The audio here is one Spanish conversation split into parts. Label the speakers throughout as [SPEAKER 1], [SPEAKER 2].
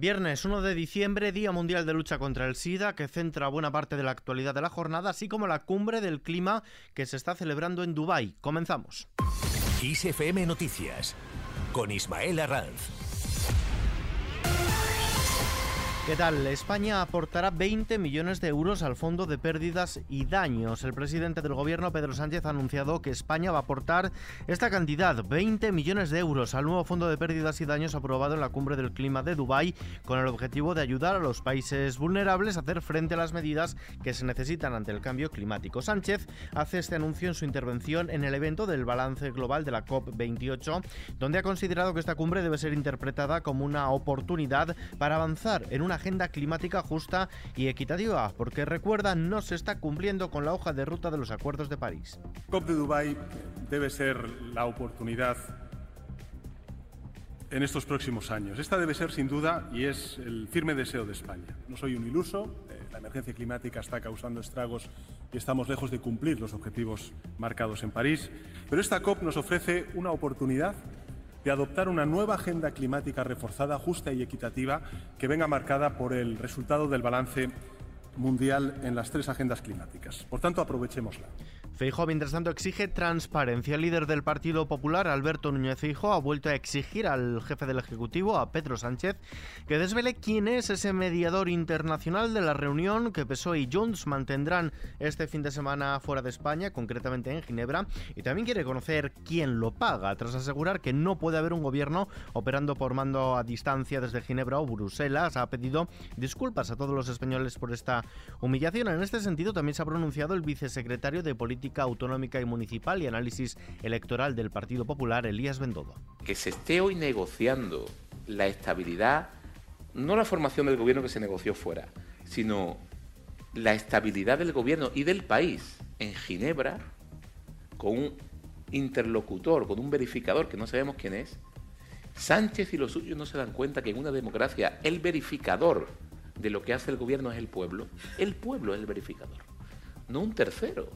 [SPEAKER 1] Viernes 1 de diciembre, Día Mundial de Lucha contra el SIDA, que centra buena parte de la actualidad de la jornada, así como la cumbre del clima que se está celebrando en Dubái. Comenzamos.
[SPEAKER 2] ISFM Noticias con Ismael Arranz.
[SPEAKER 1] ¿Qué tal? España aportará 20 millones de euros al Fondo de Pérdidas y Daños. El presidente del Gobierno, Pedro Sánchez, ha anunciado que España va a aportar esta cantidad, 20 millones de euros, al nuevo Fondo de Pérdidas y Daños aprobado en la Cumbre del Clima de Dubái, con el objetivo de ayudar a los países vulnerables a hacer frente a las medidas que se necesitan ante el cambio climático. Sánchez hace este anuncio en su intervención en el evento del balance global de la COP28, donde ha considerado que esta cumbre debe ser interpretada como una oportunidad para avanzar en una agenda climática justa y equitativa, porque recuerda, no se está cumpliendo con la hoja de ruta de los acuerdos de París.
[SPEAKER 3] COP de Dubái debe ser la oportunidad en estos próximos años. Esta debe ser, sin duda, y es el firme deseo de España. No soy un iluso, eh, la emergencia climática está causando estragos y estamos lejos de cumplir los objetivos marcados en París, pero esta COP nos ofrece una oportunidad de adoptar una nueva agenda climática reforzada, justa y equitativa que venga marcada por el resultado del balance mundial en las tres agendas climáticas. Por tanto, aprovechémosla.
[SPEAKER 1] Feijóo, mientras tanto, exige transparencia. El líder del Partido Popular, Alberto Núñez Feijóo, ha vuelto a exigir al jefe del Ejecutivo, a Pedro Sánchez, que desvele quién es ese mediador internacional de la reunión que PSOE y Junts mantendrán este fin de semana fuera de España, concretamente en Ginebra, y también quiere conocer quién lo paga, tras asegurar que no puede haber un gobierno operando por mando a distancia desde Ginebra o Bruselas. Ha pedido disculpas a todos los españoles por esta humillación. En este sentido, también se ha pronunciado el vicesecretario de Política Autonómica y Municipal y Análisis Electoral del Partido Popular, Elías Bendodo.
[SPEAKER 4] Que se esté hoy negociando la estabilidad, no la formación del gobierno que se negoció fuera, sino la estabilidad del gobierno y del país en Ginebra, con un interlocutor, con un verificador que no sabemos quién es, Sánchez y los suyos no se dan cuenta que en una democracia el verificador de lo que hace el gobierno es el pueblo. El pueblo es el verificador, no un tercero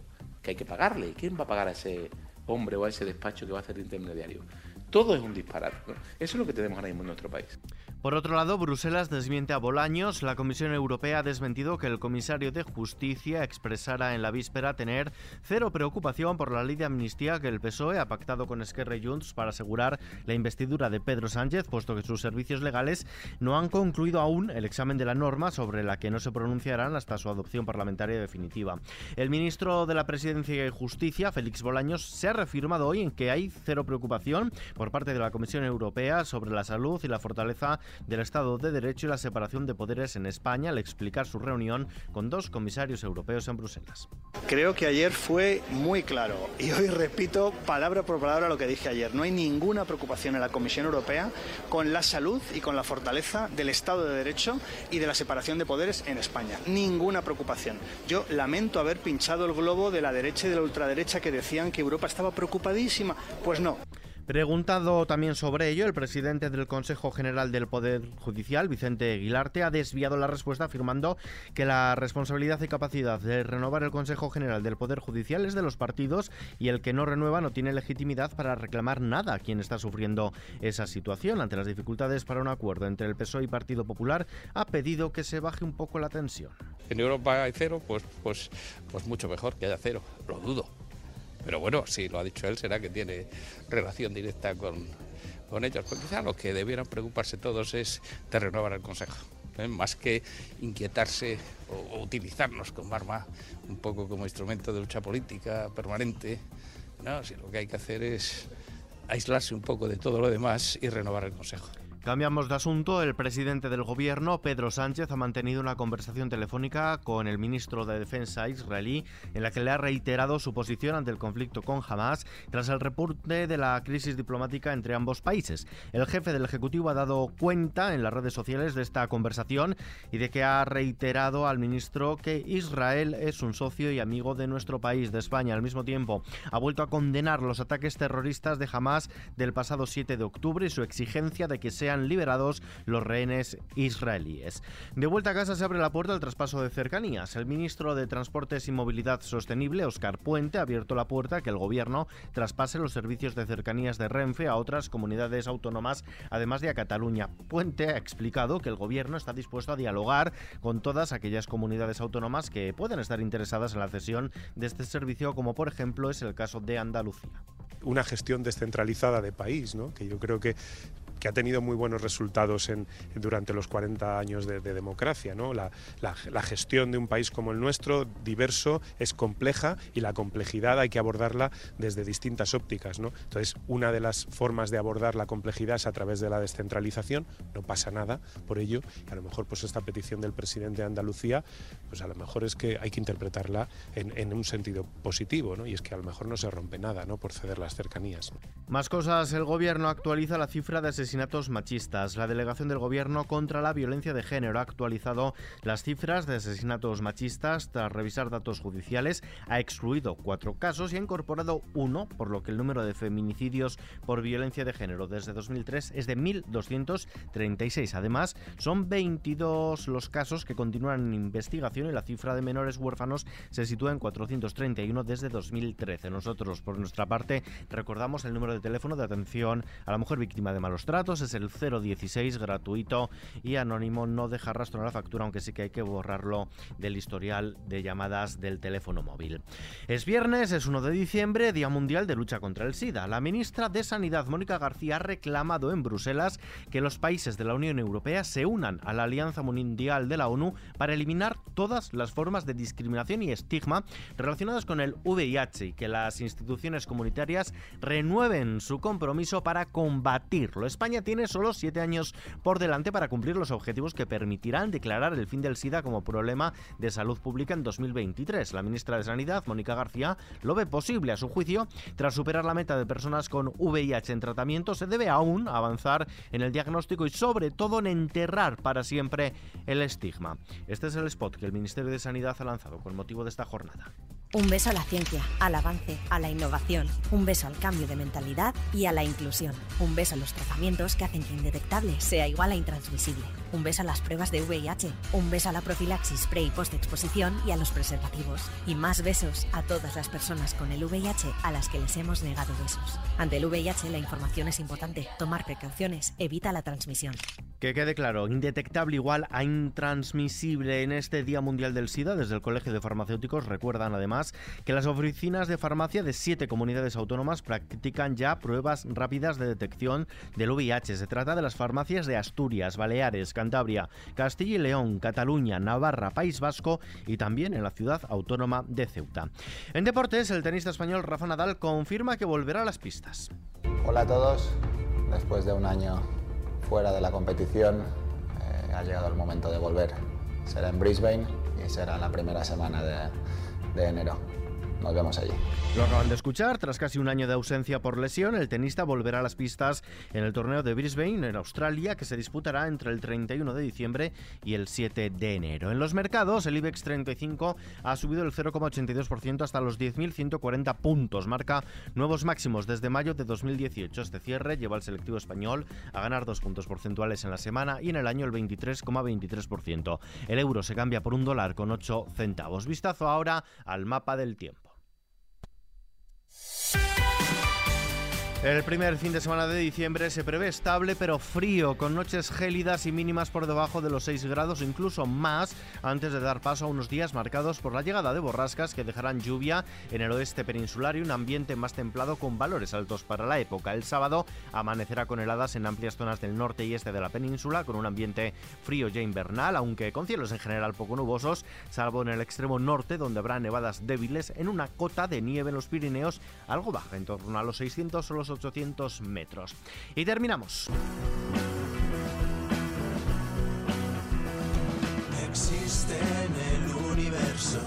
[SPEAKER 4] que hay que pagarle. ¿Quién va a pagar a ese hombre o a ese despacho que va a hacer de intermediario? Todo es un disparate. Eso es lo que tenemos ahora mismo en nuestro país.
[SPEAKER 1] Por otro lado, Bruselas desmiente a Bolaños. La Comisión Europea ha desmentido que el comisario de Justicia expresara en la víspera tener cero preocupación por la ley de amnistía que el PSOE ha pactado con Esquerra y Junts para asegurar la investidura de Pedro Sánchez, puesto que sus servicios legales no han concluido aún el examen de la norma sobre la que no se pronunciarán hasta su adopción parlamentaria definitiva. El ministro de la Presidencia y Justicia, Félix Bolaños, se ha reafirmado hoy en que hay cero preocupación por parte de la Comisión Europea sobre la salud y la fortaleza del Estado de Derecho y la separación de poderes en España al explicar su reunión con dos comisarios europeos en Bruselas.
[SPEAKER 5] Creo que ayer fue muy claro y hoy repito palabra por palabra lo que dije ayer. No hay ninguna preocupación en la Comisión Europea con la salud y con la fortaleza del Estado de Derecho y de la separación de poderes en España. Ninguna preocupación. Yo lamento haber pinchado el globo de la derecha y de la ultraderecha que decían que Europa estaba preocupadísima. Pues no.
[SPEAKER 1] Preguntado también sobre ello, el presidente del Consejo General del Poder Judicial, Vicente Aguilarte, ha desviado la respuesta afirmando que la responsabilidad y capacidad de renovar el Consejo General del Poder Judicial es de los partidos y el que no renueva no tiene legitimidad para reclamar nada a quien está sufriendo esa situación. Ante las dificultades para un acuerdo entre el PSOE y Partido Popular, ha pedido que se baje un poco la tensión.
[SPEAKER 6] En Europa hay cero, pues, pues, pues mucho mejor que haya cero, lo dudo. Pero bueno, si lo ha dicho él, será que tiene relación directa con, con ellos. Pues quizá lo que debieran preocuparse todos es de renovar el Consejo. ¿eh? Más que inquietarse o, o, utilizarnos como arma, un poco como instrumento de lucha política permanente. No, si lo que hay que hacer es aislarse un poco de todo lo demás y renovar el Consejo.
[SPEAKER 1] Cambiamos de asunto. El presidente del gobierno, Pedro Sánchez, ha mantenido una conversación telefónica con el ministro de Defensa israelí en la que le ha reiterado su posición ante el conflicto con Hamas tras el reporte de la crisis diplomática entre ambos países. El jefe del Ejecutivo ha dado cuenta en las redes sociales de esta conversación y de que ha reiterado al ministro que Israel es un socio y amigo de nuestro país, de España. Al mismo tiempo, ha vuelto a condenar los ataques terroristas de Hamas del pasado 7 de octubre y su exigencia de que sea liberados los rehenes israelíes. De vuelta a casa se abre la puerta al traspaso de cercanías. El ministro de Transportes y Movilidad Sostenible, Oscar Puente, ha abierto la puerta a que el gobierno traspase los servicios de cercanías de Renfe a otras comunidades autónomas, además de a Cataluña. Puente ha explicado que el gobierno está dispuesto a dialogar con todas aquellas comunidades autónomas que puedan estar interesadas en la cesión de este servicio, como por ejemplo es el caso de Andalucía
[SPEAKER 7] una gestión descentralizada de país, ¿no? que yo creo que que ha tenido muy buenos resultados en, durante los 40 años de, democracia. La, gestión de un país como el nuestro, diverso, es compleja y la complejidad hay que abordarla desde distintas ópticas. Entonces, una de las formas de abordar la complejidad es a través de la descentralización, no pasa nada por ello, a lo mejor pues esta petición del presidente de Andalucía, pues a lo mejor es que hay que interpretarla en, un sentido positivo, y es que a lo mejor no se rompe nada por ceder las cercanías.
[SPEAKER 1] Más cosas, el gobierno actualiza la cifra de asesinatos asesinatos machistas. La delegación del Gobierno contra la violencia de género ha actualizado las cifras de asesinatos machistas tras revisar datos judiciales. Ha excluido cuatro casos y ha incorporado uno, por lo que el número de feminicidios por violencia de género desde 2003 es de 1.236. Además, son 22 los casos que continúan en investigación y la cifra de menores huérfanos se sitúa en 431 desde 2013. Nosotros, por nuestra parte, recordamos el número de teléfono de atención a la mujer víctima de malos tratos es el 016 gratuito y anónimo, no deja rastro en la factura, aunque sí que hay que borrarlo del historial de llamadas del teléfono móvil. Es viernes, es 1 de diciembre, Día Mundial de Lucha contra el SIDA. La ministra de Sanidad, Mónica García, ha reclamado en Bruselas que los países de la Unión Europea se unan a la Alianza Mundial de la ONU para eliminar todas las formas de discriminación y estigma relacionadas con el VIH y que las instituciones comunitarias renueven su compromiso para combatirlo. España tiene solo siete años por delante para cumplir los objetivos que permitirán declarar el fin del SIDA como problema de salud pública en 2023. La ministra de Sanidad, Mónica García, lo ve posible a su juicio. Tras superar la meta de personas con VIH en tratamiento, se debe aún avanzar en el diagnóstico y sobre todo en enterrar para siempre el estigma. Este es el spot que el Ministerio de Sanidad ha lanzado con motivo de esta jornada.
[SPEAKER 8] Un beso a la ciencia, al avance, a la innovación. Un beso al cambio de mentalidad y a la inclusión. Un beso a los tratamientos que hacen que indetectable sea igual a intransmisible. Un beso a las pruebas de VIH. Un beso a la profilaxis pre y post-exposición y a los preservativos. Y más besos a todas las personas con el VIH a las que les hemos negado besos. Ante el VIH la información es importante. Tomar precauciones evita la transmisión.
[SPEAKER 1] Que quede claro, indetectable igual a intransmisible en este Día Mundial del SIDA. Desde el Colegio de Farmacéuticos recuerdan además que las oficinas de farmacia de siete comunidades autónomas practican ya pruebas rápidas de detección del VIH. Se trata de las farmacias de Asturias, Baleares, Cantabria, Castilla y León, Cataluña, Navarra, País Vasco y también en la ciudad autónoma de Ceuta. En deportes, el tenista español Rafa Nadal confirma que volverá a las pistas.
[SPEAKER 9] Hola a todos. Después de un año fuera de la competición, eh, ha llegado el momento de volver. Será en Brisbane y será la primera semana de, de enero. Nos vemos allí.
[SPEAKER 1] Lo acaban de escuchar, tras casi un año de ausencia por lesión, el tenista volverá a las pistas en el torneo de Brisbane, en Australia, que se disputará entre el 31 de diciembre y el 7 de enero. En los mercados, el IBEX 35 ha subido el 0,82% hasta los 10.140 puntos, marca nuevos máximos desde mayo de 2018. Este cierre lleva al selectivo español a ganar dos puntos porcentuales en la semana y en el año el 23,23%. El euro se cambia por un dólar con 8 centavos. Vistazo ahora al mapa del tiempo. El primer fin de semana de diciembre se prevé estable pero frío, con noches gélidas y mínimas por debajo de los 6 grados, incluso más, antes de dar paso a unos días marcados por la llegada de borrascas que dejarán lluvia en el oeste peninsular y un ambiente más templado con valores altos para la época. El sábado amanecerá con heladas en amplias zonas del norte y este de la península, con un ambiente frío ya invernal, aunque con cielos en general poco nubosos, salvo en el extremo norte, donde habrá nevadas débiles en una cota de nieve en los Pirineos, algo baja, en torno a los 600 o los 800 metros. Y terminamos.
[SPEAKER 10] Existe en el universo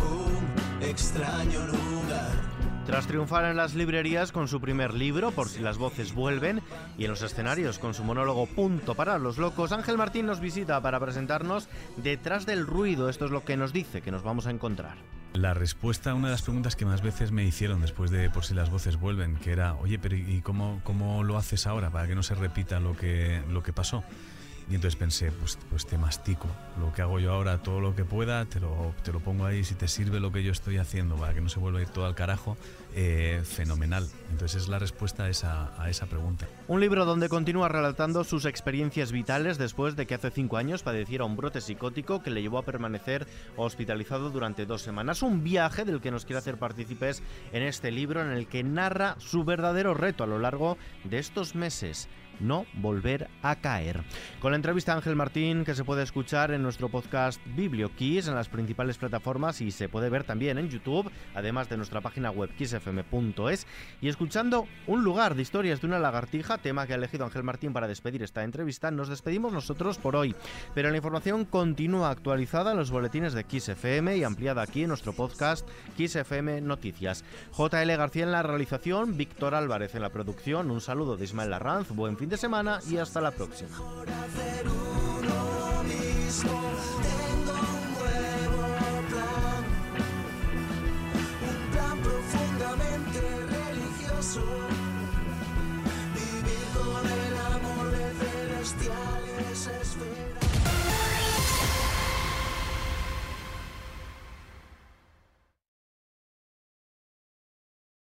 [SPEAKER 10] un extraño lugar.
[SPEAKER 1] Tras triunfar en las librerías con su primer libro, Por si las voces vuelven, y en los escenarios con su monólogo Punto para los locos, Ángel Martín nos visita para presentarnos Detrás del ruido. Esto es lo que nos dice que nos vamos a encontrar.
[SPEAKER 11] La respuesta a una de las preguntas que más veces me hicieron después de Por si las voces vuelven, que era, oye, pero ¿y cómo, cómo lo haces ahora para que no se repita lo que, lo que pasó? Y entonces pensé, pues, pues te mastico. Lo que hago yo ahora, todo lo que pueda, te lo, te lo pongo ahí. Si te sirve lo que yo estoy haciendo para que no se vuelva a ir todo al carajo, eh, fenomenal. Entonces es la respuesta a esa, a esa pregunta.
[SPEAKER 1] Un libro donde continúa relatando sus experiencias vitales después de que hace cinco años padeciera un brote psicótico que le llevó a permanecer hospitalizado durante dos semanas. Un viaje del que nos quiere hacer partícipes en este libro en el que narra su verdadero reto a lo largo de estos meses no volver a caer. Con la entrevista a Ángel Martín que se puede escuchar en nuestro podcast BiblioKiss en las principales plataformas y se puede ver también en YouTube, además de nuestra página web kissfm.es y escuchando Un lugar de historias de una lagartija, tema que ha elegido Ángel Martín para despedir esta entrevista, nos despedimos nosotros por hoy, pero la información continúa actualizada en los boletines de KissFM y ampliada aquí en nuestro podcast KissFM Noticias. JL García en la realización, Víctor Álvarez en la producción, un saludo de Ismael Arranz, buen fin de semana y hasta la próxima.